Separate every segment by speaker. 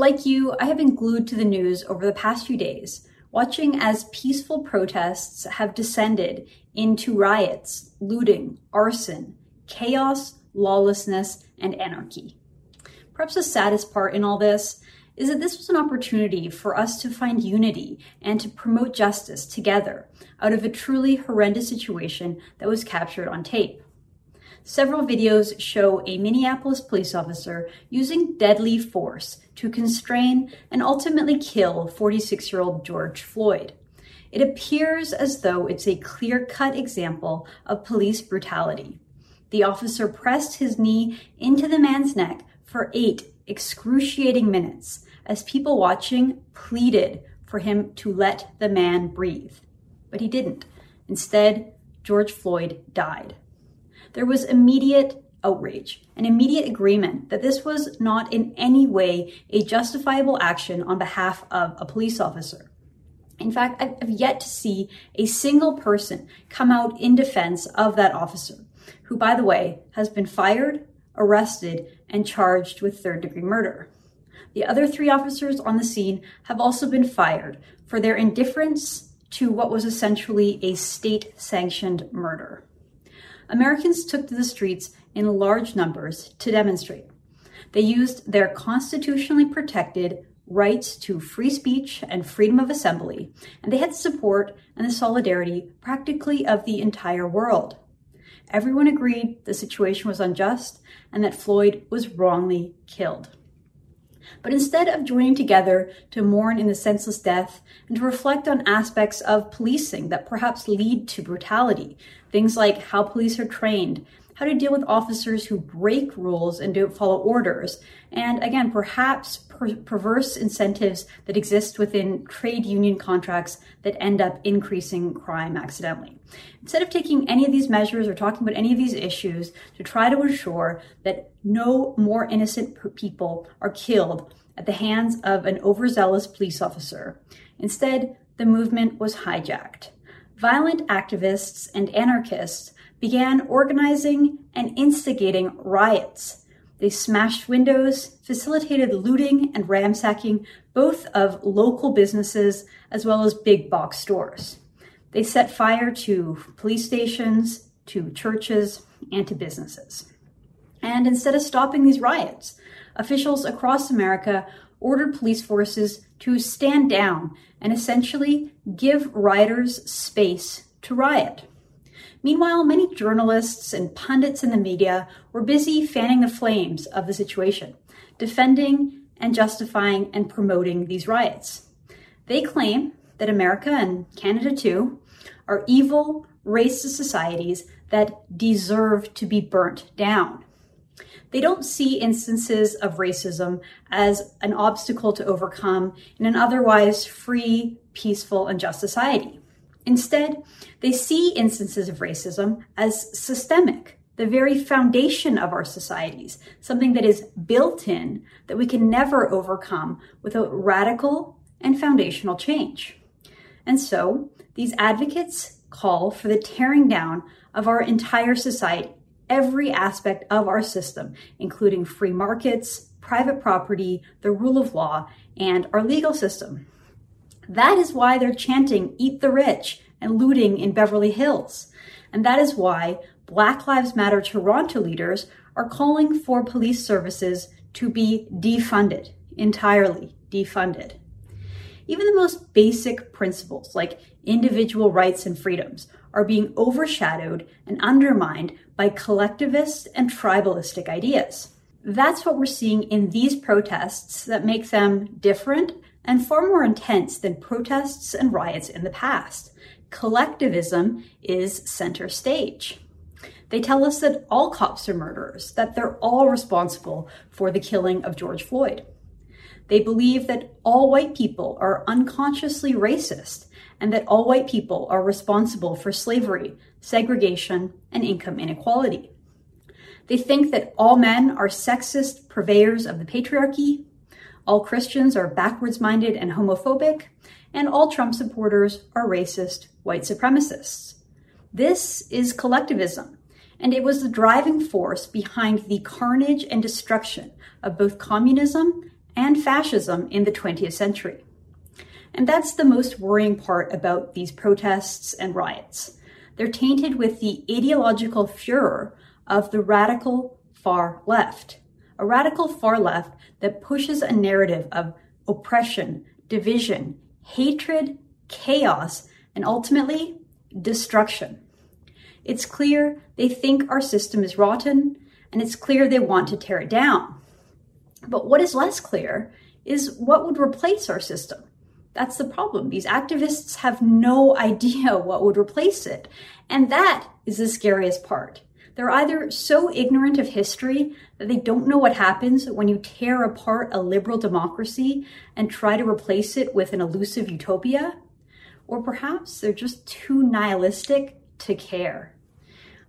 Speaker 1: Like you, I have been glued to the news over the past few days, watching as peaceful protests have descended into riots, looting, arson, chaos, lawlessness, and anarchy. Perhaps the saddest part in all this is that this was an opportunity for us to find unity and to promote justice together out of a truly horrendous situation that was captured on tape. Several videos show a Minneapolis police officer using deadly force to constrain and ultimately kill 46 year old George Floyd. It appears as though it's a clear cut example of police brutality. The officer pressed his knee into the man's neck for eight excruciating minutes as people watching pleaded for him to let the man breathe. But he didn't. Instead, George Floyd died. There was immediate outrage, an immediate agreement that this was not in any way a justifiable action on behalf of a police officer. In fact, I've yet to see a single person come out in defense of that officer, who, by the way, has been fired, arrested, and charged with third degree murder. The other three officers on the scene have also been fired for their indifference to what was essentially a state sanctioned murder. Americans took to the streets in large numbers to demonstrate. They used their constitutionally protected rights to free speech and freedom of assembly, and they had support and the solidarity practically of the entire world. Everyone agreed the situation was unjust and that Floyd was wrongly killed. But instead of joining together to mourn in the senseless death and to reflect on aspects of policing that perhaps lead to brutality, things like how police are trained, how to deal with officers who break rules and don't follow orders, and again, perhaps per- perverse incentives that exist within trade union contracts that end up increasing crime accidentally. Instead of taking any of these measures or talking about any of these issues to try to ensure that no more innocent people are killed at the hands of an overzealous police officer, instead, the movement was hijacked. Violent activists and anarchists began organizing and instigating riots. They smashed windows, facilitated looting and ransacking both of local businesses as well as big box stores. They set fire to police stations, to churches, and to businesses. And instead of stopping these riots, officials across America ordered police forces to stand down and essentially give rioters space to riot. Meanwhile, many journalists and pundits in the media were busy fanning the flames of the situation, defending and justifying and promoting these riots. They claim that America and Canada too are evil, racist societies that deserve to be burnt down. They don't see instances of racism as an obstacle to overcome in an otherwise free, peaceful, and just society. Instead, they see instances of racism as systemic, the very foundation of our societies, something that is built in that we can never overcome without radical and foundational change. And so, these advocates call for the tearing down of our entire society, every aspect of our system, including free markets, private property, the rule of law, and our legal system. That is why they're chanting, Eat the Rich, and looting in Beverly Hills. And that is why Black Lives Matter Toronto leaders are calling for police services to be defunded, entirely defunded. Even the most basic principles, like individual rights and freedoms, are being overshadowed and undermined by collectivist and tribalistic ideas. That's what we're seeing in these protests that make them different and far more intense than protests and riots in the past. Collectivism is center stage. They tell us that all cops are murderers, that they're all responsible for the killing of George Floyd. They believe that all white people are unconsciously racist and that all white people are responsible for slavery, segregation, and income inequality. They think that all men are sexist purveyors of the patriarchy, all Christians are backwards minded and homophobic, and all Trump supporters are racist white supremacists. This is collectivism, and it was the driving force behind the carnage and destruction of both communism and fascism in the 20th century. And that's the most worrying part about these protests and riots. They're tainted with the ideological furor of the radical far left, a radical far left that pushes a narrative of oppression, division, hatred, chaos, and ultimately destruction. It's clear they think our system is rotten, and it's clear they want to tear it down. But what is less clear is what would replace our system. That's the problem. These activists have no idea what would replace it. And that is the scariest part. They're either so ignorant of history that they don't know what happens when you tear apart a liberal democracy and try to replace it with an elusive utopia, or perhaps they're just too nihilistic to care.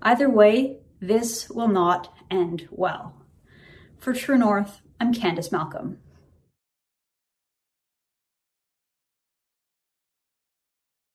Speaker 1: Either way, this will not end well. For True North, I'm Candice Malcolm.